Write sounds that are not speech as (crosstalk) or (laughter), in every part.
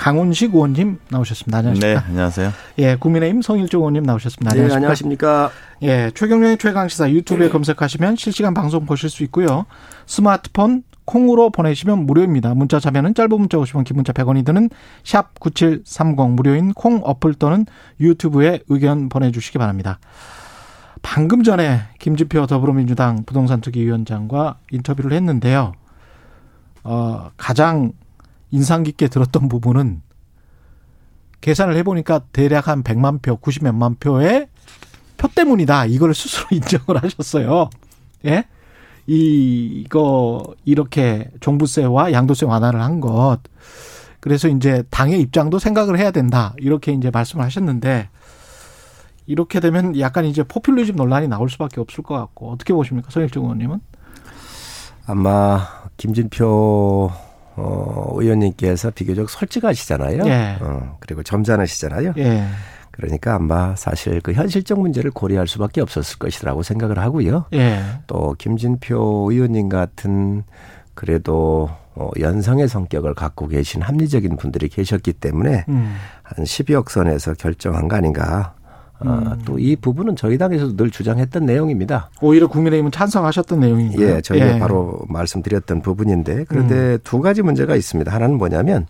강훈식 의원님 나오셨습니다. 안녕하십니까? 네, 안녕하세요. 예, 국민의힘 성일종 의원님 나오셨습니다. 네, 안녕하십니까? 안녕하십니까. 예, 최경련의 최강시사 유튜브에 검색하시면 실시간 방송 보실 수 있고요. 스마트폰 콩으로 보내시면 무료입니다. 문자 자면은 짧은 문자 50원, 긴 문자 100원이 드는 샵 9730 무료인 콩 어플 또는 유튜브에 의견 보내주시기 바랍니다. 방금 전에 김지표 더불어민주당 부동산 특위위원장과 인터뷰를 했는데요. 어, 가장 인상 깊게 들었던 부분은 계산을 해보니까 대략 한 100만 표, 90몇만 표의 표 때문이다. 이걸 스스로 (laughs) 인정을 하셨어요. 예? 이, 이거, 이렇게 종부세와 양도세 완화를 한 것. 그래서 이제 당의 입장도 생각을 해야 된다. 이렇게 이제 말씀을 하셨는데, 이렇게 되면 약간 이제 포퓰리즘 논란이 나올 수밖에 없을 것 같고, 어떻게 보십니까? 손일정 의원님은? 아마 김진표 어, 의원님께서 비교적 솔직하시잖아요. 예. 어, 그리고 점잖으시잖아요. 예. 그러니까 아마 사실 그 현실적 문제를 고려할 수밖에 없었을 것이라고 생각을 하고요. 예. 또 김진표 의원님 같은 그래도 어, 연성의 성격을 갖고 계신 합리적인 분들이 계셨기 때문에 음. 한 12억 선에서 결정한 거 아닌가. 어, 또이 부분은 저희 당에서도 늘 주장했던 내용입니다. 오히려 국민의힘은 찬성하셨던 내용인가요? 예, 저희가 바로 말씀드렸던 부분인데 그런데 음. 두 가지 문제가 있습니다. 하나는 뭐냐면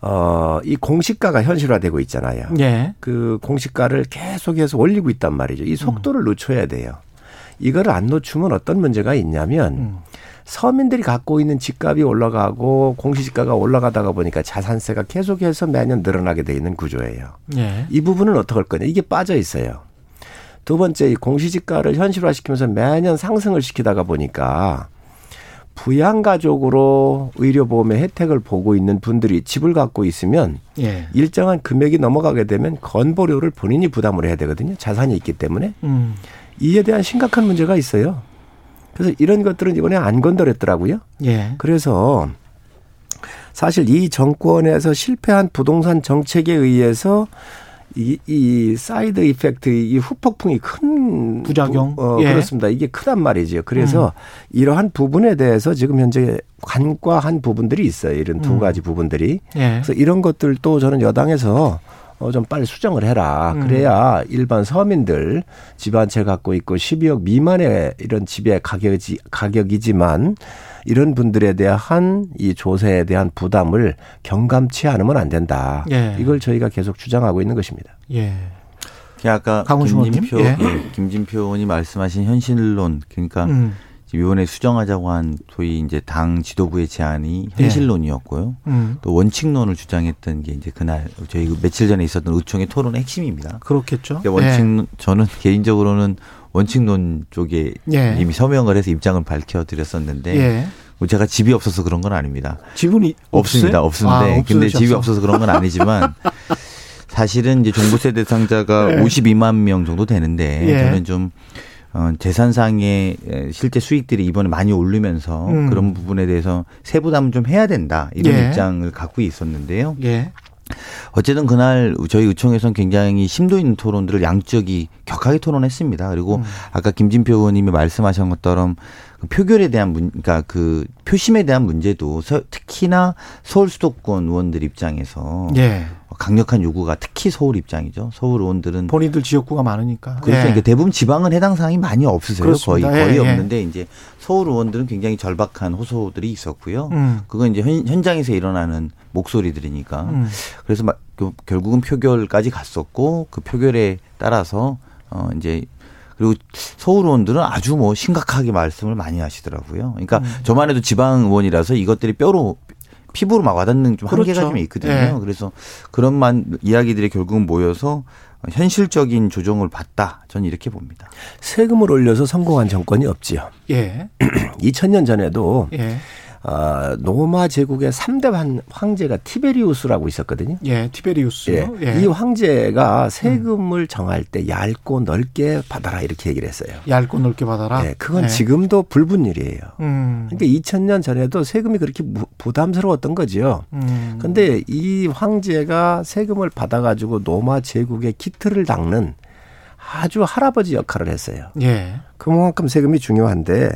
어, 이 공시가가 현실화되고 있잖아요. 예. 그 공시가를 계속해서 올리고 있단 말이죠. 이 속도를 늦춰야 돼요. 이거를 안 늦추면 어떤 문제가 있냐면 음. 서민들이 갖고 있는 집값이 올라가고 공시지가가 올라가다가 보니까 자산세가 계속해서 매년 늘어나게 돼 있는 구조예요. 예. 이 부분은 어떻게 할 거냐. 이게 빠져 있어요. 두 번째, 이 공시지가를 현실화시키면서 매년 상승을 시키다가 보니까 부양가족으로 의료보험의 혜택을 보고 있는 분들이 집을 갖고 있으면 예. 일정한 금액이 넘어가게 되면 건보료를 본인이 부담을 해야 되거든요. 자산이 있기 때문에. 음. 이에 대한 심각한 문제가 있어요. 그래서 이런 것들은 이번에 안 건드렸더라고요. 예. 그래서 사실 이 정권에서 실패한 부동산 정책에 의해서 이, 이 side effect, 이 후폭풍이 큰 부작용? 부- 어, 예. 그렇습니다. 이게 크단 말이죠. 그래서 이러한 부분에 대해서 지금 현재 간과한 부분들이 있어요. 이런 두 음. 가지 부분들이. 예. 그래서 이런 것들도 저는 여당에서 어, 좀 빨리 수정을 해라. 음. 그래야 일반 서민들 집한채 갖고 있고 12억 미만의 이런 집의 가격이, 가격이지만 이런 분들에 대한 이 조세에 대한 부담을 경감치 않으면 안 된다. 예. 이걸 저희가 계속 주장하고 있는 것입니다. 예. 아까 강훈식 김진표? 예. 예, 김진표 의원이 말씀하신 현실론, 그러니까 음. 이번에 수정하자고 한 소위 이제 당 지도부의 제안이 현실론이었고요. 음. 또 원칙론을 주장했던 게 이제 그날 저희 그 며칠 전에 있었던 의총의 토론의 핵심입니다. 그렇겠죠. 그러니까 원칙 저는 개인적으로는 원칙론 쪽에 예. 이미 서명을 해서 입장을 밝혀드렸었는데 예. 뭐 제가 집이 없어서 그런 건 아닙니다. 지분이 없습니다. 없어요? 없는데 아, 근데. 집이 없어서 그런 건 아니지만 사실은 이제 종부세 대상자가 예. 52만 명 정도 되는데 예. 저는 좀 어, 재산상의 에, 실제 수익들이 이번에 많이 오르면서 음. 그런 부분에 대해서 세부담을 좀 해야 된다 이런 예. 입장을 갖고 있었는데요. 예. 어쨌든 그날 저희 의총에서는 굉장히 심도 있는 토론들을 양쪽이 격하게 토론했습니다. 그리고 음. 아까 김진표 의원님이 말씀하신 것처럼 그 표결에 대한 문, 그러니까 그 표심에 대한 문제도 서- 특히나 서울 수도권 의원들 입장에서 예. 강력한 요구가 특히 서울 입장이죠. 서울 의원들은 본인들 지역구가 많으니까. 그렇죠. 예. 그러니까 대부분 지방은 해당 사항이 많이 없으세요. 거의 그렇습니다. 거의 예, 예. 없는데 이제 서울 의원들은 굉장히 절박한 호소들이 있었고요. 음. 그건 이제 현, 현장에서 일어나는 목소리들이니까. 음. 그래서 막그 결국은 표결까지 갔었고 그 표결에 따라서 어 이제 그리고 서울 의원들은 아주 뭐 심각하게 말씀을 많이 하시더라고요. 그러니까 음. 저만 해도 지방 의원이라서 이것들이 뼈로 피부로 막 와닿는 좀 한계가 그렇죠. 좀 있거든요. 예. 그래서 그런 만 이야기들이 결국은 모여서 현실적인 조정을 받다. 저는 이렇게 봅니다. 세금을 올려서 성공한 정권이 없지요. 예. (clears throat) 2000년 전에도 예. 어, 노마 제국의 3대 황제가 티베리우스라고 있었거든요. 예, 티베리우스. 예. 예. 이 황제가 세금을 음. 정할 때 얇고 넓게 받아라 이렇게 얘기를 했어요. 얇고 넓게 받아라. 예, 그건 예. 지금도 불분일이에요. 음. 그러니까 2000년 전에도 세금이 그렇게 부담스러웠던 거죠. 음. 근데 이 황제가 세금을 받아 가지고 노마 제국의 기틀을 닦는 아주 할아버지 역할을 했어요. 예. 그만큼 세금이 중요한데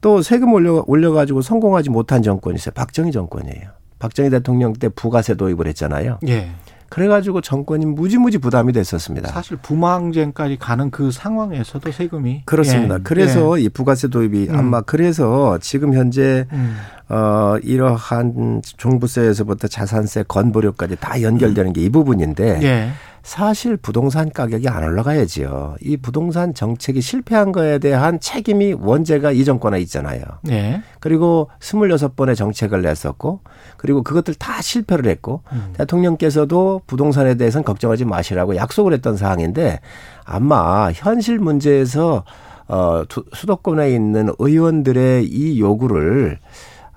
또 세금 올려 올려가지고 성공하지 못한 정권이 있어요. 박정희 정권이에요. 박정희 대통령 때 부가세 도입을 했잖아요. 예. 그래가지고 정권이 무지무지 부담이 됐었습니다. 사실 부망쟁까지 가는 그 상황에서도 세금이 그렇습니다. 예. 그래서 예. 이 부가세 도입이 음. 아마 그래서 지금 현재 음. 어 이러한 종부세에서부터 자산세, 건보료까지 다 연결되는 게 이 부분인데 예. 사실 부동산 가격이 안 올라가야지요. 이 부동산 정책이 실패한 거에 대한 책임이 원제가 이 정권에 있잖아요. 네. 그리고 26번의 정책을 냈었고 그리고 그것들 다 실패를 했고 음. 대통령께서도 부동산에 대해서는 걱정하지 마시라고 약속을 했던 사항인데 아마 현실 문제에서 어 수도권에 있는 의원들의 이 요구를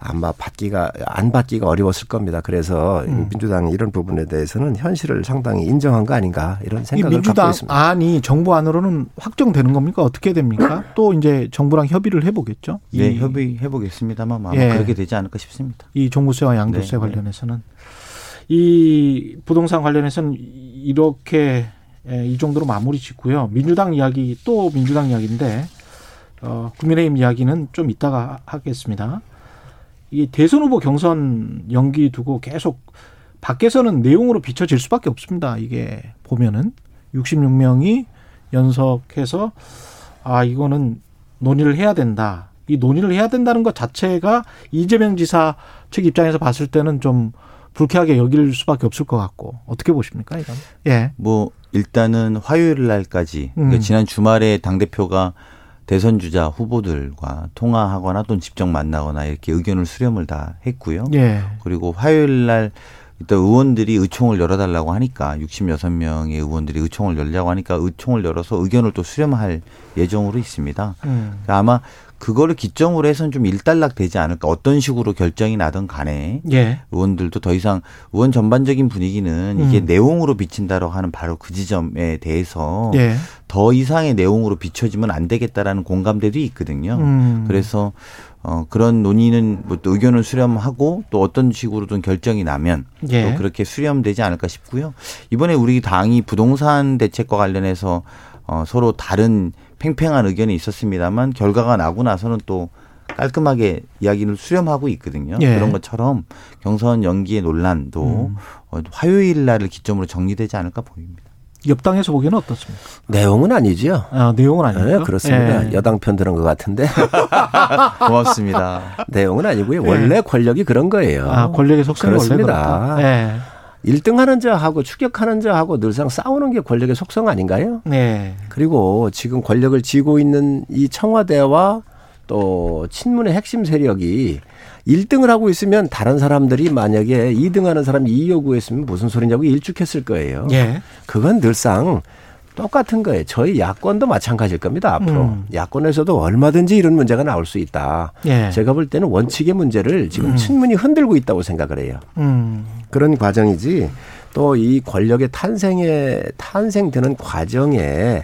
아마 받기가 안 받기가 어려웠을 겁니다. 그래서 음. 민주당이 이런 부분에 대해서는 현실을 상당히 인정한 거 아닌가 이런 생각을 민주당 갖고 있습니다. 안이 정부 안으로는 확정되는 겁니까? 어떻게 됩니까? 또 이제 정부랑 협의를 해보겠죠. 네, 협의해 보겠습니다만 아마 예. 그렇게 되지 않을까 싶습니다. 이 종부세와 양도세 네. 관련해서는 이 부동산 관련해서는 이렇게 예, 이 정도로 마무리 짓고요. 민주당 이야기 또 민주당 이야기인데 어, 국민의힘 이야기는 좀 이따가 하겠습니다. 이 대선 후보 경선 연기 두고 계속 밖에서는 내용으로 비춰질 수밖에 없습니다. 이게 보면은 66명이 연석해서 아 이거는 논의를 해야 된다. 이 논의를 해야 된다는 것 자체가 이재명 지사 측 입장에서 봤을 때는 좀 불쾌하게 여길 수밖에 없을 것 같고 어떻게 보십니까 이건? 예. 뭐 일단은 화요일 날까지 그러니까 음. 지난 주말에 당 대표가 대선 주자 후보들과 통화하거나 또는 직접 만나거나 이렇게 의견을 수렴을 다 했고요. 예. 그리고 화요일 날 일단 의원들이 의총을 열어달라고 하니까 66명의 의원들이 의총을 열려고 하니까 의총을 열어서 의견을 또 수렴할 예정으로 있습니다. 음. 아마 그거를 기점으로 해서는 좀 일단락 되지 않을까 어떤 식으로 결정이 나든 간에 예. 의원들도 더 이상 의원 전반적인 분위기는 이게 음. 내용으로 비친다라고 하는 바로 그 지점에 대해서 예. 더 이상의 내용으로 비춰지면 안 되겠다라는 공감대도 있거든요. 음. 그래서 어 그런 논의는 뭐 또 의견을 수렴하고 또 어떤 식으로든 결정이 나면 예. 또 그렇게 수렴되지 않을까 싶고요. 이번에 우리 당이 부동산 대책과 관련해서 어 서로 다른 팽팽한 의견이 있었습니다만 결과가 나고 나서는 또 깔끔하게 이야기를 수렴하고 있거든요. 예. 그런 것처럼 경선 연기의 논란도 음. 어, 화요일 날을 기점으로 정리되지 않을까 보입니다. 옆당에서 보기에는 어떻습니까? 내용은 아니지요. 아, 내용은 아니죠. 네, 그렇습니다. 예. 여당 편 드는 것 같은데. (laughs) 고맙습니다. (laughs) 내용은 아니고요. 원래 예. 권력이 그런 거예요. 아, 권력의 속성이 그렇습니다. 원래 예. 1등 하는 자하고 추격하는 자하고 늘상 싸우는 게 권력의 속성 아닌가요? 네. 그리고 지금 권력을 쥐고 있는 이 청와대와 또 친문의 핵심 세력이 1등을 하고 있으면 다른 사람들이 만약에 2등 하는 사람이 2 요구했으면 무슨 소리냐고 일축했을 거예요. 예. 그건 늘상 똑같은 거예요. 저희 야권도 마찬가지일 겁니다. 앞으로 음. 야권에서도 얼마든지 이런 문제가 나올 수 있다. 예. 제가 볼 때는 원칙의 문제를 지금 음. 친문이 흔들고 있다고 생각을 해요. 음. 그런 과정이지 또 이 권력의 탄생에 탄생되는 과정에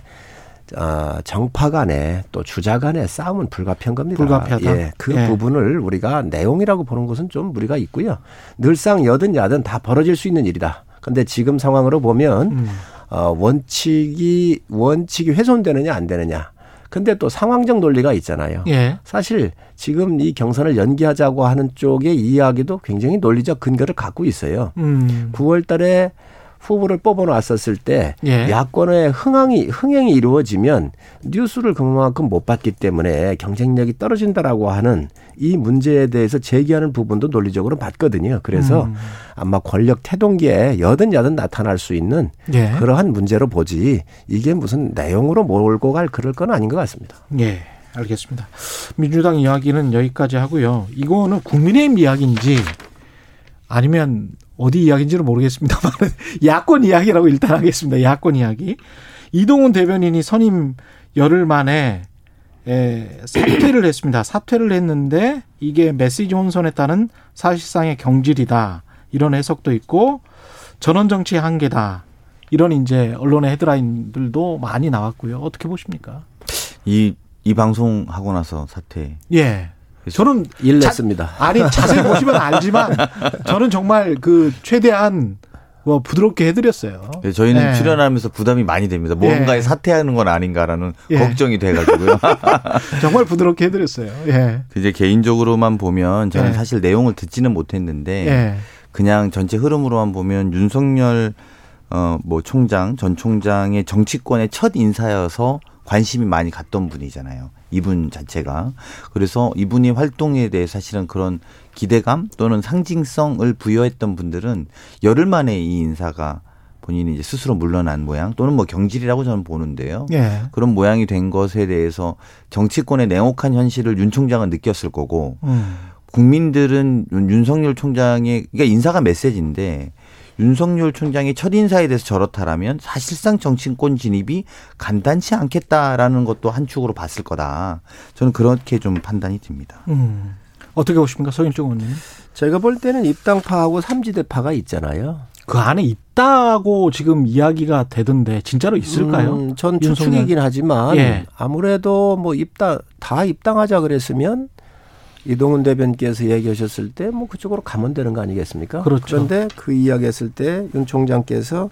어, 정파 간에 또 주자 간의 싸움은 불가피한 겁니다. 불가피하다. 예, 그 예. 부분을 우리가 내용이라고 보는 것은 좀 무리가 있고요. 늘상 여든 야든 다 벌어질 수 있는 일이다. 근데 지금 상황으로 보면 음. 어, 원칙이 원칙이 훼손되느냐 안 되느냐. 근데 또 상황적 논리가 있잖아요. 예. 사실 지금 이 경선을 연기하자고 하는 쪽의 이야기도 굉장히 논리적 근거를 갖고 있어요. 음. 9월 달에 후보를 뽑아놨었을 때 예. 야권의 흥행이 흥행이 이루어지면 뉴스를 그만큼 못 받기 때문에 경쟁력이 떨어진다라고 하는 이 문제에 대해서 제기하는 부분도 논리적으로 맞거든요. 그래서 음. 아마 권력 태동기에 여든 야든 나타날 수 있는 예. 그러한 문제로 보지 이게 무슨 내용으로 몰고 갈 그럴 건 아닌 것 같습니다. 예. 알겠습니다. 민주당 이야기는 여기까지 하고요. 이거는 국민의힘 이야기인지 아니면 어디 이야기인지는 모르겠습니다만 (laughs) 야권 이야기라고 일단 하겠습니다. 야권 이야기. 이동훈 대변인이 선임 열흘 만에 에, 사퇴를 했습니다. 사퇴를 했는데 이게 메시지 혼선에 따른 사실상의 경질이다. 이런 해석도 있고 전원 정치의 한계다. 이런 이제 언론의 헤드라인들도 많이 나왔고요. 어떻게 보십니까? 이, 이 방송 하고 나서 사퇴. 예. 저는 일냈습니다. 아니 자세히 보시면 알지만 (laughs) 저는 정말 그 최대한 뭐 부드럽게 해드렸어요. 네, 저희는 네. 출연하면서 부담이 많이 됩니다. 뭔가에 예. 사퇴하는 건 아닌가라는 예. 걱정이 돼가지고요. (laughs) 정말 부드럽게 해드렸어요. 예. 이제 개인적으로만 보면 저는 예. 사실 내용을 듣지는 못했는데 예. 그냥 전체 흐름으로만 보면 윤석열 어뭐 총장 전 총장의 정치권의 첫 인사여서 관심이 많이 갔던 분이잖아요. 이분 자체가. 그래서 이분이 활동에 대해 사실은 그런 기대감 또는 상징성을 부여했던 분들은 열흘 만에 이 인사가 본인이 이제 스스로 물러난 모양 또는 뭐 경질이라고 저는 보는데요. 예. 그런 모양이 된 것에 대해서 정치권의 냉혹한 현실을 윤 총장은 느꼈을 거고 음. 국민들은 윤석열 총장의 그러니까 인사가 메시지인데 윤석열 총장이 첫 인사에 대해서 저렇다라면 사실상 정치권 진입이 간단치 않겠다라는 것도 한 축으로 봤을 거다. 저는 그렇게 좀 판단이 듭니다. 음. 어떻게 보십니까, 서인종 의원님? 제가 볼 때는 입당파하고 삼지대파가 있잖아요. 그 안에 있다고 지금 이야기가 되던데 진짜로 있을까요? 음, 전 추측이긴 하지만 예. 아무래도 뭐 입당 다 입당하자 그랬으면 이동훈 대변께서 얘기하셨을 때 뭐 그쪽으로 가면 되는 거 아니겠습니까? 그렇죠. 그런데 그 이야기했을 때 윤 총장께서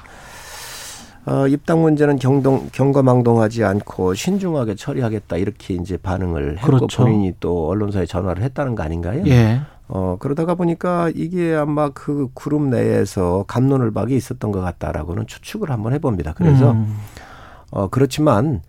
어, 입당 문제는 경동, 경거망동하지 않고 신중하게 처리하겠다 이렇게 이제 반응을 했고 그렇죠. 본인이 또 언론사에 전화를 했다는 거 아닌가요? 예. 어, 그러다가 보니까 이게 아마 그 그룹 내에서 감론을 박이 있었던 것 같다라고는 추측을 한번 해봅니다. 그래서 음. 어, 그렇지만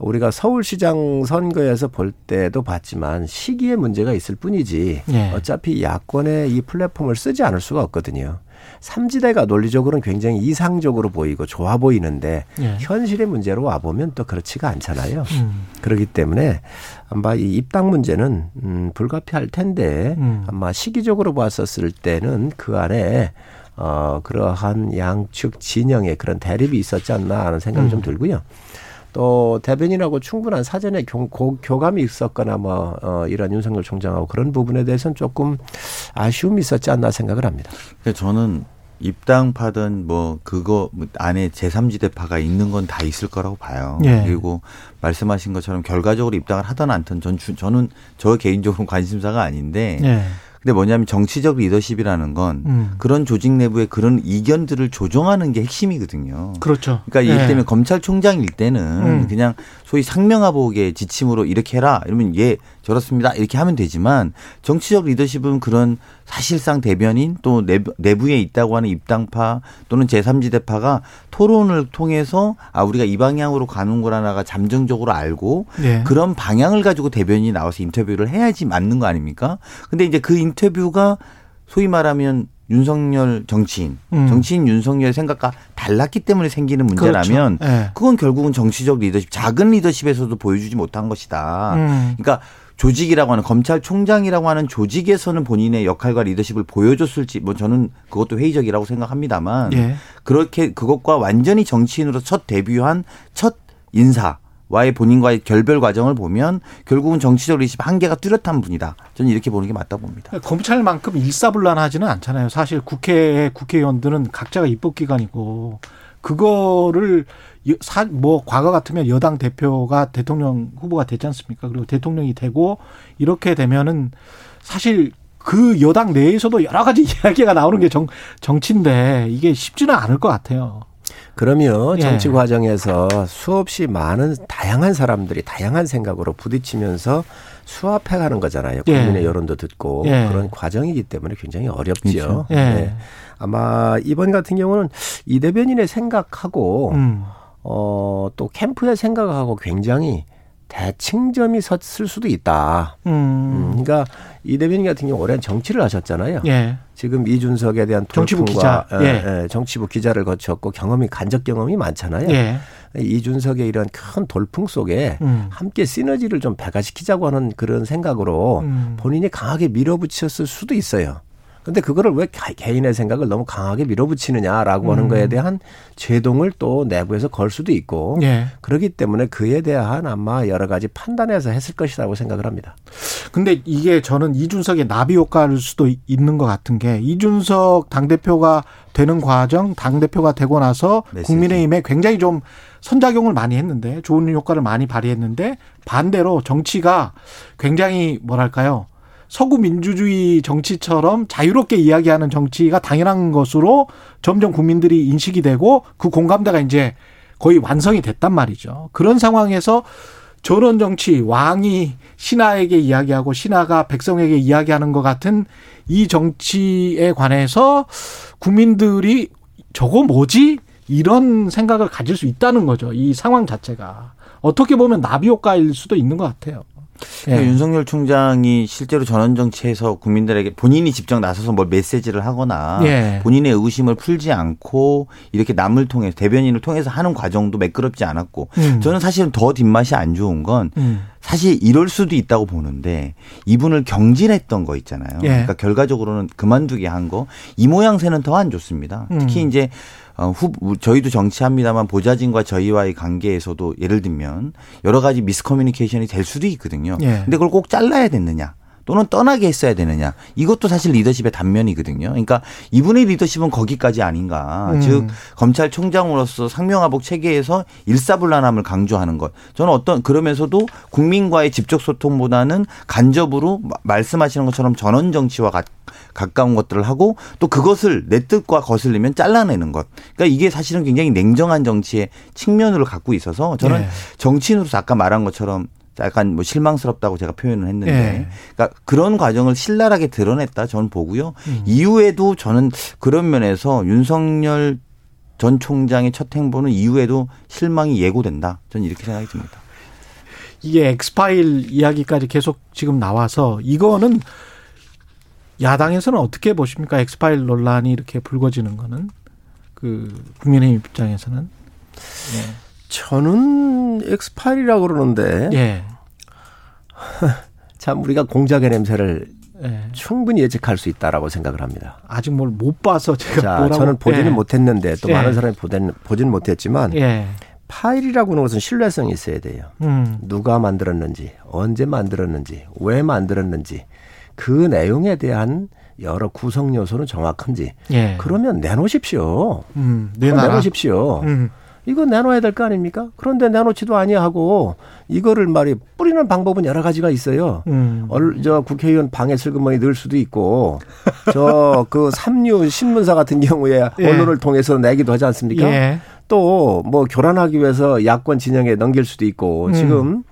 우리가 서울시장 선거에서 볼 때도 봤지만 시기에 문제가 있을 뿐이지 예. 어차피 야권의 이 플랫폼을 쓰지 않을 수가 없거든요. 삼지대가 논리적으로는 굉장히 이상적으로 보이고 좋아 보이는데 예. 현실의 문제로 와 보면 또 그렇지가 않잖아요. 음. 그렇기 때문에 아마 이 입당 문제는 음 불가피할 텐데 음. 아마 시기적으로 봤었을 때는 그 안에 어 그러한 양측 진영의 그런 대립이 있었지 않나 하는 생각이 음. 좀 들고요. 또 대변인하고 충분한 사전에 교, 교 감이 있었거나 뭐 어, 이런 윤석열 총장하고 그런 부분에 대해서는 조금 아쉬움이 있었지 않나 생각을 합니다. 저는 입당파든 뭐 그거 안에 제3지대파가 있는 건 다 있을 거라고 봐요. 예. 그리고 말씀하신 것처럼 결과적으로 입당을 하든 않든 전 저는 저 개인적으로 관심사가 아닌데 예. 근데 뭐냐면 정치적 리더십이라는 건 음. 그런 조직 내부의 그런 이견들을 조정하는 게 핵심이거든요. 그렇죠. 그러니까 이를테면 네. 검찰총장일 때는 음. 그냥 소위 상명하복의 지침으로 이렇게 해라 이러면 예 저렇습니다 이렇게 하면 되지만 정치적 리더십은 그런 사실상 대변인 또 내부 에 있다고 하는 입당파 또는 제3지대파가 토론을 통해서 아 우리가 이 방향으로 가는 거라나가 잠정적으로 알고 네. 그런 방향을 가지고 대변인이 나와서 인터뷰를 해야지 맞는 거 아닙니까? 근데 이제 그 인터뷰가 소위 말하면 윤석열 정치인, 음. 정치인 윤석열 생각과 달랐기 때문에 생기는 문제라면 그렇죠. 네. 그건 결국은 정치적 리더십, 작은 리더십에서도 보여주지 못한 것이다. 음. 그러니까 조직이라고 하는 검찰총장이라고 하는 조직에서는 본인의 역할과 리더십을 보여줬을지 뭐 저는 그것도 회의적이라고 생각합니다만 예. 그렇게 그것과 완전히 정치인으로 첫 데뷔한 첫 인사 와의 본인과의 결별 과정을 보면 결국은 정치적 리더십 한계가 뚜렷한 분이다. 저는 이렇게 보는 게 맞다 봅니다. 검찰만큼 일사불란하지는 않잖아요. 사실 국회의 국회의원들은 각자가 입법 기관이고 그거를 사, 뭐 과거 같으면 여당 대표가 대통령 후보가 됐지 않습니까? 그리고 대통령이 되고 이렇게 되면은 사실 그 여당 내에서도 여러 가지 (laughs) 이야기가 나오는 게 정, 정치인데 이게 쉽지는 않을 것 같아요. 그러면 예. 정치 과정에서 수없이 많은 다양한 사람들이 다양한 생각으로 부딪히면서 수합해 가는 거잖아요. 예. 국민의 예. 여론도 듣고 예. 그런 과정이기 때문에 굉장히 어렵지요. 그렇죠. 예. 네. 아마 이번 같은 경우는 이 대변인의 생각하고 음. 어, 또 캠프의 생각하고 굉장히 대칭점이 섰을 수도 있다. 음. 음 그러니까 이 대변인 같은 경우 오랜 정치를 하셨잖아요. 예. 지금 이준석에 대한 정치부 기자, 예. 예. 정치부 기자를 거쳤고 경험이 간접 경험이 많잖아요. 예. 이준석의 이런 큰 돌풍 속에 음. 함께 시너지를 좀 배가시키자고 하는 그런 생각으로 음. 본인이 강하게 밀어붙였을 수도 있어요. 근데 그거를 왜 개인의 생각을 너무 강하게 밀어붙이느냐라고 음. 하는 거에 대한 제동을 또 내부에서 걸 수도 있고 예. 그렇기 때문에 그에 대한 아마 여러 가지 판단해서 했을 것이라고 생각을 합니다. 근데 이게 저는 이준석의 나비 효과일 수도 있는 것 같은 게 이준석 당 대표가 되는 과정, 당 대표가 되고 나서 메시지. 국민의힘에 굉장히 좀 선작용을 많이 했는데 좋은 효과를 많이 발휘했는데 반대로 정치가 굉장히 뭐랄까요? 서구 민주주의 정치처럼 자유롭게 이야기하는 정치가 당연한 것으로 점점 국민들이 인식이 되고 그 공감대가 이제 거의 완성이 됐단 말이죠. 그런 상황에서 저런 정치, 왕이 신하에게 이야기하고 신하가 백성에게 이야기하는 것 같은 이 정치에 관해서 국민들이 저거 뭐지? 이런 생각을 가질 수 있다는 거죠. 이 상황 자체가. 어떻게 보면 나비 효과일 수도 있는 것 같아요. 그러니까 예. 윤석열 총장이 실제로 전원 정치에서 국민들에게 본인이 직접 나서서 뭘 메시지를 하거나 예. 본인의 의구심을 풀지 않고 이렇게 남을 통해서 대변인을 통해서 하는 과정도 매끄럽지 않았고 음. 저는 사실은 더 뒷맛이 안 좋은 건 음. 사실 이럴 수도 있다고 보는데 이분을 경질했던 거 있잖아요. 예. 그러니까 결과적으로는 그만두게 한 거 이 모양새는 더 안 좋습니다. 특히 음. 이제 어, 후, 저희도 정치합니다만 보좌진과 저희와의 관계에서도 예를 들면 여러 가지 미스커뮤니케이션이 될 수도 있거든요. 예. 근데 그걸 꼭 잘라야 됐느냐. 또는 떠나게 했어야 되느냐. 이것도 사실 리더십의 단면이거든요. 그러니까 이분의 리더십은 거기까지 아닌가. 음. 즉 검찰총장으로서 상명하복 체계에서 일사불란함을 강조하는 것. 저는 어떤 그러면서도 국민과의 직접 소통보다는 간접으로 말씀하시는 것처럼 전원 정치와 같 가까운 것들을 하고 또 그것을 내 뜻과 거슬리면 잘라내는 것. 그러니까 이게 사실은 굉장히 냉정한 정치의 측면으로 갖고 있어서 저는 네. 정치인으로서 아까 말한 것처럼 약간 뭐 실망스럽다고 제가 표현을 했는데 네. 그러니까 그런 과정을 신랄하게 드러냈다 저는 보고요. 음. 이후에도 저는 그런 면에서 윤석열 전 총장의 첫 행보는 이후에도 실망이 예고된다. 저는 이렇게 생각이 듭니다. 이게 엑스파일 이야기까지 계속 지금 나와서 이거는 야당에서는 어떻게 보십니까? 엑스파일 논란이 이렇게 불거지는 거는 그 국민의힘 입장에서는 네. 저는 엑스파일이라고 그러는데 예. (laughs) 참 우리가 공작의 냄새를 예. 충분히 예측할 수 있다라고 생각을 합니다. 아직 뭘 못 봐서 제가 자, 뭐라고. 저는 보지는 예. 못했는데 또 예. 많은 사람이 보진, 보지는 못했지만 예. 파일이라고 하는 것은 신뢰성이 있어야 돼요. 음. 누가 만들었는지, 언제 만들었는지, 왜 만들었는지 그 내용에 대한 여러 구성 요소는 정확한지 예. 그러면 내놓으십시오. 음, 내놓으십시오. 음. 이거 내놓아야 될 거 아닙니까? 그런데 내놓지도 아니하고 이거를 말이 뿌리는 방법은 여러 가지가 있어요. 음. 얼, 저 국회의원 방에 슬그머니 넣을 수도 있고 (laughs) 저 그 삼류 신문사 같은 경우에 예. 언론을 통해서 내기도 하지 않습니까? 예. 또뭐 교란하기 위해서 야권 진영에 넘길 수도 있고 음. 지금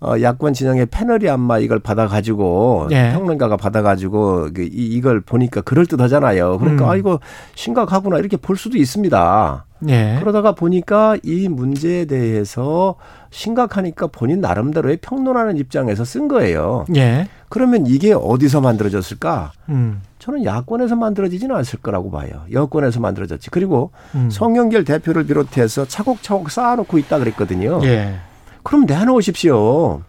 어, 야권 진영의 패널이 아마 이걸 받아가지고 예. 평론가가 받아가지고 그 이, 이걸 보니까 그럴 듯하잖아요. 그러니까 음. 아 이거 심각하구나 이렇게 볼 수도 있습니다. 예. 그러다가 보니까 이 문제에 대해서 심각하니까 본인 나름대로의 평론하는 입장에서 쓴 거예요. 예. 그러면 이게 어디서 만들어졌을까? 음. 저는 야권에서 만들어지지는 않을 거라고 봐요. 여권에서 만들어졌지. 그리고 음. 송영길 대표를 비롯해서 차곡차곡 쌓아놓고 있다 그랬거든요. 예. 그럼 내놓으십시오.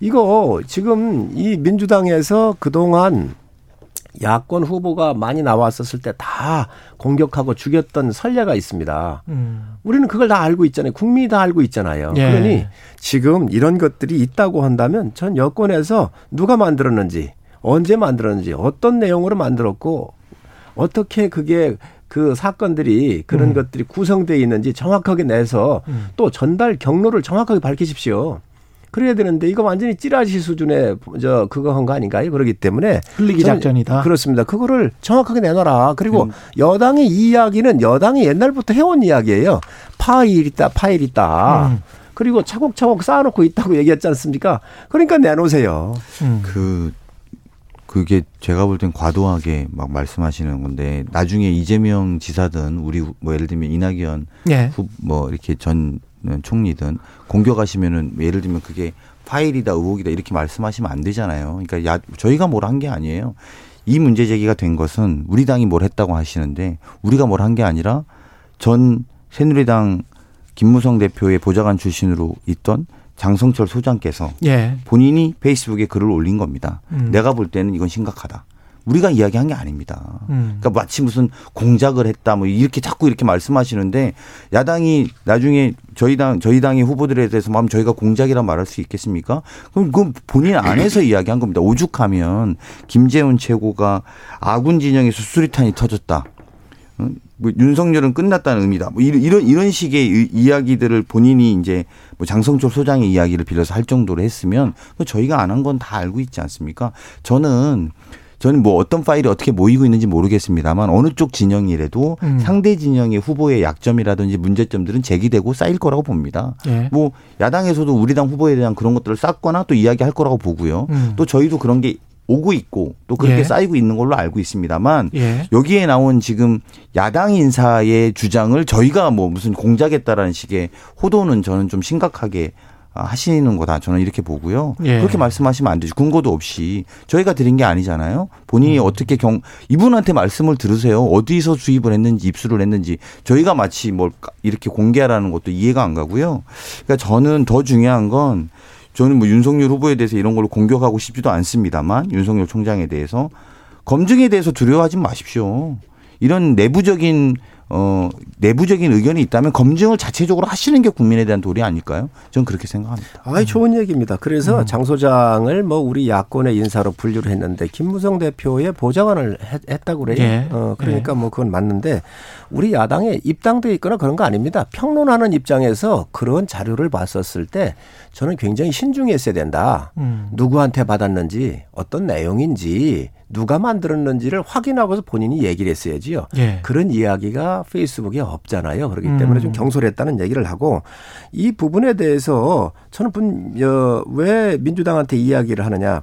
이거 지금 이 민주당에서 그동안 야권 후보가 많이 나왔었을 때 다 공격하고 죽였던 선례가 있습니다. 음. 우리는 그걸 다 알고 있잖아요. 국민이 다 알고 있잖아요. 예. 그러니 지금 이런 것들이 있다고 한다면 전 여권에서 누가 만들었는지 언제 만들었는지 어떤 내용으로 만들었고 어떻게 그게 그 사건들이 그런 음. 것들이 구성되어 있는지 정확하게 내서 음. 또 전달 경로를 정확하게 밝히십시오. 그래야 되는데 이거 완전히 찌라시 수준의 저 그거 한 거 아닌가요? 그러기 때문에 흘리기 작전이다. 그렇습니다. 그거를 정확하게 내놔라. 그리고 음. 여당의 이야기는 여당이 옛날부터 해온 이야기예요. 파일 있다, 파일 있다. 음. 그리고 차곡차곡 쌓아놓고 있다고 얘기했지 않습니까? 그러니까 내놓으세요. 음. 그 그게 제가 볼 땐 과도하게 막 말씀하시는 건데 나중에 이재명 지사든 우리 뭐 예를 들면 이낙연 예. 후, 뭐 이렇게 전 총리든 공격하시면은 예를 들면 그게 파일이다 의혹이다 이렇게 말씀하시면 안 되잖아요. 그러니까 야 저희가 뭘 한 게 아니에요. 이 문제 제기가 된 것은 우리 당이 뭘 했다고 하시는데 우리가 뭘 한 게 아니라 전 새누리당 김무성 대표의 보좌관 출신으로 있던 장성철 소장께서 예. 본인이 페이스북에 글을 올린 겁니다. 음. 내가 볼 때는 이건 심각하다. 우리가 이야기한 게 아닙니다. 음. 그러니까 마치 무슨 공작을 했다 뭐 이렇게 자꾸 이렇게 말씀하시는데 야당이 나중에 저희 당 저희 당의 후보들에 대해서 마음 저희가 공작이라 말할 수 있겠습니까? 그럼 그 본인 안에서 이야기한 겁니다. 오죽하면 김재훈 최고가 아군 진영에서 수리탄이 터졌다. 뭐 윤석열은 끝났다는 의미다. 뭐 이런 이런 식의 이야기들을 본인이 이제 뭐 장성철 소장의 이야기를 빌려서 할 정도로 했으면 저희가 안 한 건 다 알고 있지 않습니까? 저는 저는 뭐 어떤 파일이 어떻게 모이고 있는지 모르겠습니다만 어느 쪽 진영이라도 음. 상대 진영의 후보의 약점이라든지 문제점들은 제기되고 쌓일 거라고 봅니다. 예. 뭐 야당에서도 우리 당 후보에 대한 그런 것들을 쌓거나 또 이야기할 거라고 보고요. 음. 또 저희도 그런 게 오고 있고 또 그렇게 예. 쌓이고 있는 걸로 알고 있습니다만 예. 여기에 나온 지금 야당 인사의 주장을 저희가 뭐 무슨 공작했다라는 식의 호도는 저는 좀 심각하게 하시는 거다. 저는 이렇게 보고요. 예. 그렇게 말씀하시면 안 되죠. 근거도 없이 저희가 드린 게 아니잖아요. 본인이 음. 어떻게 경 이분한테 말씀을 들으세요. 어디서 주입을 했는지 입수를 했는지 저희가 마치 뭘 이렇게 공개하라는 것도 이해가 안 가고요. 그러니까 저는 더 중요한 건 저는 뭐 윤석열 후보에 대해서 이런 걸로 공격하고 싶지도 않습니다만 윤석열 총장에 대해서 검증에 대해서 두려워하지 마십시오. 이런 내부적인 어, 내부적인 의견이 있다면 검증을 자체적으로 하시는 게 국민에 대한 도리 아닐까요? 저는 그렇게 생각합니다. 아, 좋은 얘기입니다. 그래서 음. 장 소장을 뭐 우리 야권의 인사로 분류를 했는데 김무성 대표의 보좌관을 했 다고 그래요. 예. 어, 그러니까 예. 뭐 그건 맞는데 우리 야당에 입당돼 있거나 그런 거 아닙니다. 평론하는 입장에서 그런 자료를 봤었을 때 저는 굉장히 신중했어야 된다. 음. 누구한테 받았는지 어떤 내용인지 누가 만들었는지를 확인하고서 본인이 얘기를 했어야지요. 예. 그런 이야기가 페이스북에 없잖아요. 그렇기 때문에 음. 좀 경솔했다는 얘기를 하고 이 부분에 대해서 저는 분, 어, 왜 민주당한테 이야기를 하느냐.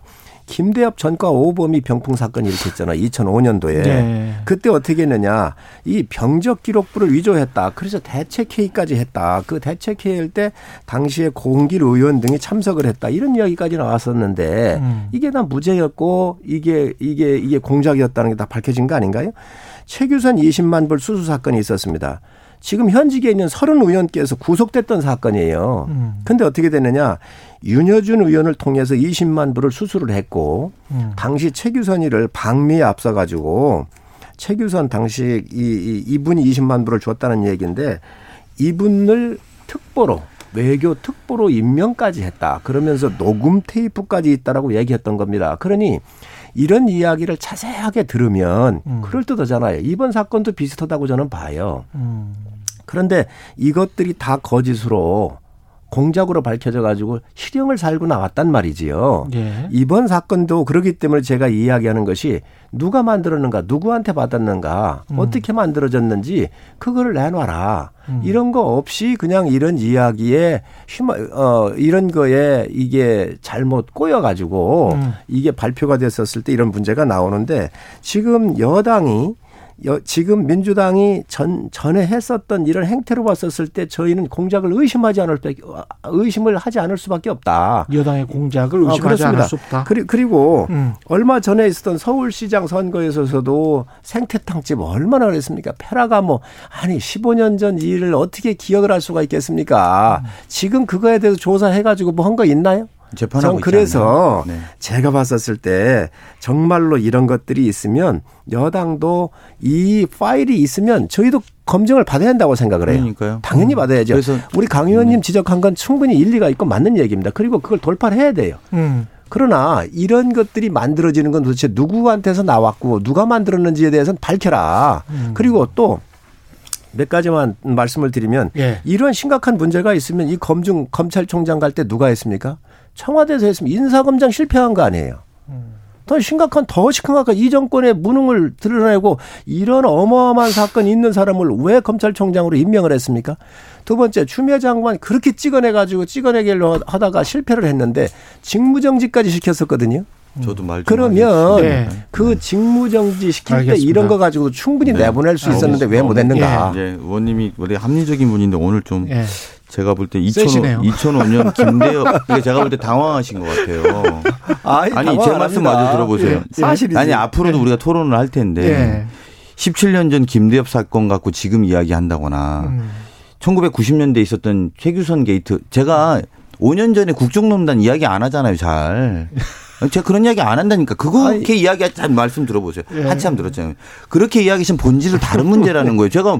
김대엽 전과 오범이 병풍 사건이 일으켰잖아. 2005년도에. 네. 그때 어떻게 했느냐. 이 병적 기록부를 위조했다. 그래서 대책회의까지 했다. 그 대책회의일 때 당시에 공길 의원 등이 참석을 했다. 이런 이야기까지 나왔었는데 음. 이게 다 무죄였고 이게 이게 이게 공작이었다는 게 다 밝혀진 거 아닌가요? 최규선 20만 불 수수 사건이 있었습니다. 지금 현직에 있는 서른 의원께서 구속됐던 사건이에요. 음. 근데 어떻게 됐느냐. 윤여준 의원을 통해서 20만 불을 수수를 했고 음. 당시 최규선이를 방미에 앞서 가지고 최규선 당시 이, 이 이분이 20만 불을 줬다는 얘기인데 이분을 특보로 외교 특보로 임명까지 했다. 그러면서 녹음 테이프까지 있다라고 얘기했던 겁니다. 그러니 이런 이야기를 자세하게 들으면 음. 그럴듯하잖아요. 이번 사건도 비슷하다고 저는 봐요. 음. 그런데 이것들이 다 거짓으로 공작으로 밝혀져 가지고 실형을 살고 나왔단 말이지요. 예. 이번 사건도 그렇기 때문에 제가 이야기하는 것이 누가 만들었는가, 누구한테 받았는가, 음. 어떻게 만들어졌는지 그거를 내놔라. 음. 이런 거 없이 그냥 이런 이야기에 휘마, 어, 이런 거에 이게 잘못 꼬여 가지고 음. 이게 발표가 됐었을 때 이런 문제가 나오는데 지금 여당이 지금 민주당이 전 전에 했었던 이런 행태로 봤었을 때 저희는 공작을 의심하지 않을 때 의심을 하지 않을 수밖에 없다. 여당의 공작을 아, 의심하지 아, 않을 수 없다. 그리, 그리고 음. 얼마 전에 있었던 서울시장 선거에서도 생태탕집 얼마나 그랬습니까? 페라가 뭐 아니 15년 전 일을 어떻게 기억을 할 수가 있겠습니까? 음. 지금 그거에 대해서 조사해가지고 뭐 한 거 있나요? 재판하고 전 그래서 네. 제가 봤었을 때 정말로 이런 것들이 있으면 여당도 이 파일이 있으면 저희도 검증을 받아야 한다고 생각을 해요. 그러니까요. 당연히 음. 받아야죠. 그래서 우리 강 의원님 음. 지적한 건 충분히 일리가 있고 맞는 얘기입니다. 그리고 그걸 돌파를 해야 돼요. 음. 그러나 이런 것들이 만들어지는 건 도대체 누구한테서 나왔고 누가 만들었는지에 대해서는 밝혀라. 음. 그리고 또몇 가지만 말씀을 드리면 예. 이런 심각한 문제가 있으면 이 검증 검찰총장 갈 때 누가 했습니까? 청와대에서 했으면 인사검장 실패한 거 아니에요. 더 심각한 더 심각한 이 정권의 무능을 드러내고 이런 어마어마한 사건이 있는 사람을 왜 검찰총장으로 임명을 했습니까? 두 번째 추미애 장관 그렇게 찍어내 가지고 찍어내기로 하다가 실패를 했는데 직무정지까지 시켰었거든요. 저도 말 그러면 네. 그 직무정지 시킬 알겠습니다. 때 이런 거 가지고 충분히 네. 내보낼 수 있었는데 왜 못했는가? 예. 의원님이 원래 합리적인 분인데 오늘 좀 예. 제가 볼 때 2005, 2005년 (laughs) 김대업 이게 제가 볼 때 당황하신 것 같아요. 아니, 아니 제 말씀 마저 들어보세요. 예, 사실이 아니 앞으로도 예. 우리가 토론을 할 텐데 예. 17년 전 김대업 사건 갖고 지금 이야기한다거나 음. 1990년대에 있었던 최규선 게이트 제가 5년 전에 국정농단 이야기 안 하잖아요, 잘. (laughs) 제가 그런 이야기 안 한다니까. 그렇게 이야기하지 말씀 들어보세요. 예. 한참 들었잖아요. 그렇게 이야기하시면 본질은 다른 문제라는 거예요. 제가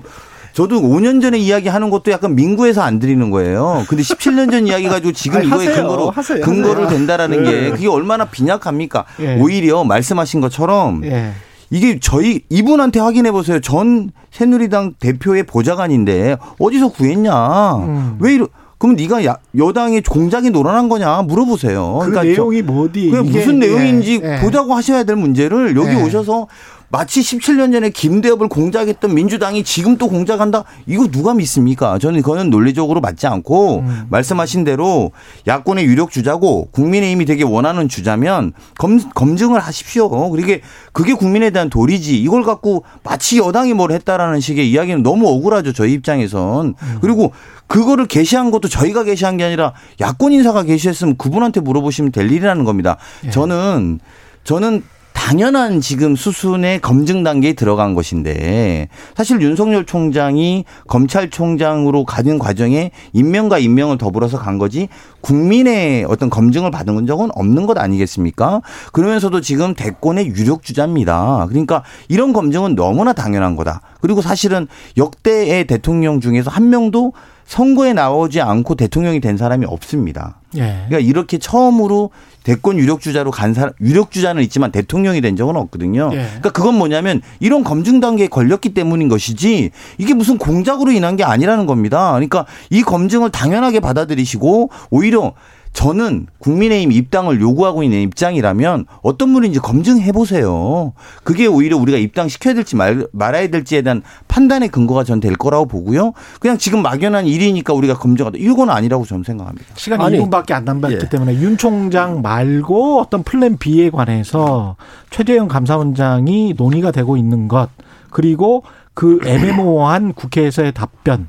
저도 5년 전에 이야기하는 것도 약간 민구에서 안 드리는 거예요. 근데 17년 전 이야기 가지고 지금 아니, 이거에 하세요. 근거로 하세요. 근거로 된다라는 네. 게 그게 얼마나 빈약합니까? 예. 오히려 말씀하신 것처럼 예. 이게 저희 이분한테 확인해 보세요. 전 새누리당 대표의 보좌관인데 어디서 구했냐? 음. 왜 이러? 그럼 네가 야, 여당의 공작이 놀아난 거냐 물어보세요. 그 그러니까 내용이 뭐디? 그게 무슨 내용인지 예, 예. 보자고 하셔야 될 문제를 여기 예. 오셔서 마치 17년 전에 김대엽을 공작했던 민주당이 지금 또 공작한다? 이거 누가 믿습니까? 저는 그거는 논리적으로 맞지 않고 음. 말씀하신 대로 야권의 유력 주자고 국민의힘이 되게 원하는 주자면 검, 검증을 하십시오. 그게 그게 국민에 대한 도리지. 이걸 갖고 마치 여당이 뭘 했다라는 식의 이야기는 너무 억울하죠. 저희 입장에선. 음. 그리고 그거를 게시한 것도 저희가 게시한 게 아니라 야권 인사가 게시했으면 그분한테 물어보시면 될 일이라는 겁니다. 예. 저는 저는 당연한 지금 수순의 검증 단계에 들어간 것인데 사실 윤석열 총장이 검찰총장으로 가는 과정에 임명과 임명을 더불어서 간 거지 국민의 어떤 검증을 받은 적은 없는 것 아니겠습니까? 그러면서도 지금 대권의 유력 주자입니다. 그러니까 이런 검증은 너무나 당연한 거다. 그리고 사실은 역대의 대통령 중에서 한 명도 선거에 나오지 않고 대통령이 된 사람이 없습니다. 예. 그러니까 이렇게 처음으로 대권 유력 주자로 간 사람 유력 주자는 있지만 대통령이 된 적은 없거든요. 예. 그러니까 그건 뭐냐면 이런 검증 단계에 걸렸기 때문인 것이지 이게 무슨 공작으로 인한 게 아니라는 겁니다. 그러니까 이 검증을 당연하게 받아들이시고 오히려 저는 국민의힘 입당을 요구하고 있는 입장이라면 어떤 분인지 검증해 보세요. 그게 오히려 우리가 입당시켜야 될지 말, 말아야 될지에 대한 판단의 근거가 전 될 거라고 보고요. 그냥 지금 막연한 일이니까 우리가 검증하다 이건 아니라고 저는 생각합니다. 시간이 아니, 2분밖에 안 남았기 예. 때문에 윤 총장 말고 어떤 플랜 B에 관해서 최재형 감사원장이 논의가 되고 있는 것 그리고 그 애매모호한 국회에서의 답변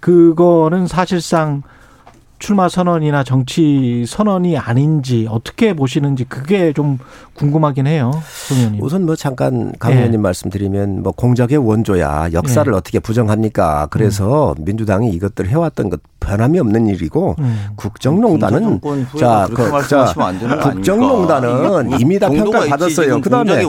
그거는 사실상 출마 선언이나 정치 선언이 아닌지 어떻게 보시는지 그게 좀 궁금하긴 해요, 송 의원님. 우선 뭐 잠깐 강 의원님 네. 말씀드리면 뭐 공작의 원조야 역사를 네. 어떻게 부정합니까? 그래서 음. 민주당이 이것들 해왔던 것 변함이 없는 일이고 음. 국정농단은 자, 그, 자 국정농단은 이미 다 평가 받았어요. 그다음에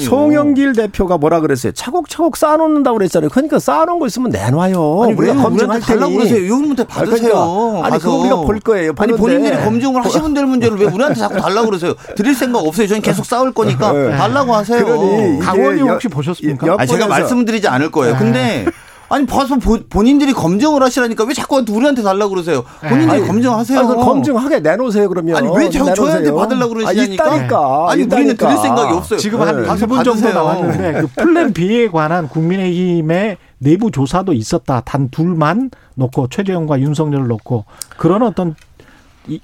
송영길 대표가 뭐라 그랬어요? 차곡차곡 쌓아놓는다고 그랬잖아요. 그러니까 쌓아놓은 거 있으면 내놔요. 아니, 우리가 검증할 테니. 그러세요. 의원님한테 받으세요. 그러니까, 아니 그거 우리가 볼 거예요. 아니 본인들이 검증을 하시면 될 문제를 왜 우리한테 자꾸 달라고 그러세요? 드릴 생각 없어요. 저는 계속 싸울 거니까 네. 달라고 하세요. 강원이 혹시 보셨습니까? 아니, 제가 말씀드리지 않을 거예요. 네. 근데 아니 봐서 본인들이 검증을 하시라니까 왜 자꾸 우리한테 달라고 그러세요? 본인들이 아니, 검증하세요. 아니, 검증하게 내놓으세요 그러면. 아니 왜 자꾸 저한테 받으려고 그러시냐니까. 아니, 있다니까. 아니 있다니까. 우리는 드릴 생각이 없어요. 지금 한 네. 2분 정도 나왔는데 그 Plan B에 관한 국민의힘의 내부 조사도 있었다. 단 둘만 놓고 최재형과 윤석열을 놓고 그런 어떤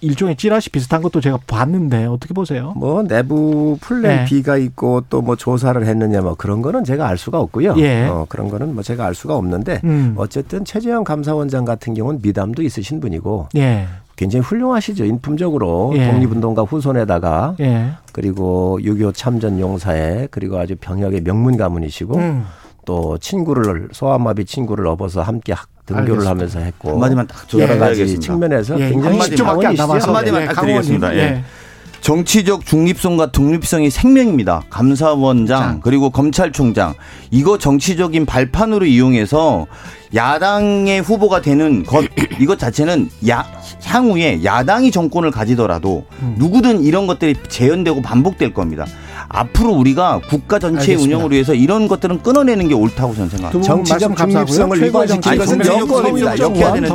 일종의 찌라시 비슷한 것도 제가 봤는데 어떻게 보세요? 뭐 내부 플랜 네. B가 있고 또 뭐 조사를 했느냐 뭐 그런 거는 제가 알 수가 없고요. 예. 어, 그런 거는 뭐 제가 알 수가 없는데 음. 어쨌든 최재형 감사원장 같은 경우는 미담도 있으신 분이고 예. 굉장히 훌륭하시죠. 인품적으로 예. 독립운동가 후손에다가 예. 그리고 6.25 참전 용사에 그리고 아주 병역의 명문 가문이시고 음. 또 친구를 소아마비 친구를 업어서 함께 학 등교를 알겠습니다. 하면서 했고 한마디만 딱 여러 가지 측면에서 예, 굉장히 한마디밖에 안 남아서 한마디만 예, 딱 드리겠습니다. 예. 예. 정치적 중립성과 독립성이 생명입니다. 감사원장 자. 그리고 검찰총장 이거 정치적인 발판으로 이용해서 야당의 후보가 되는 것 (clears throat) 이것 자체는 야, 향후에 야당이 정권을 가지더라도 음. 누구든 이런 것들이 재현되고 반복될 겁니다. 앞으로 우리가 국가 전체의 알겠습니다. 운영을 위해서 이런 것들은 끊어내는 게 옳다고 저는 생각합니다. 정치적 중립성을 위반시키는 것은 여권입니다. 역해야 되는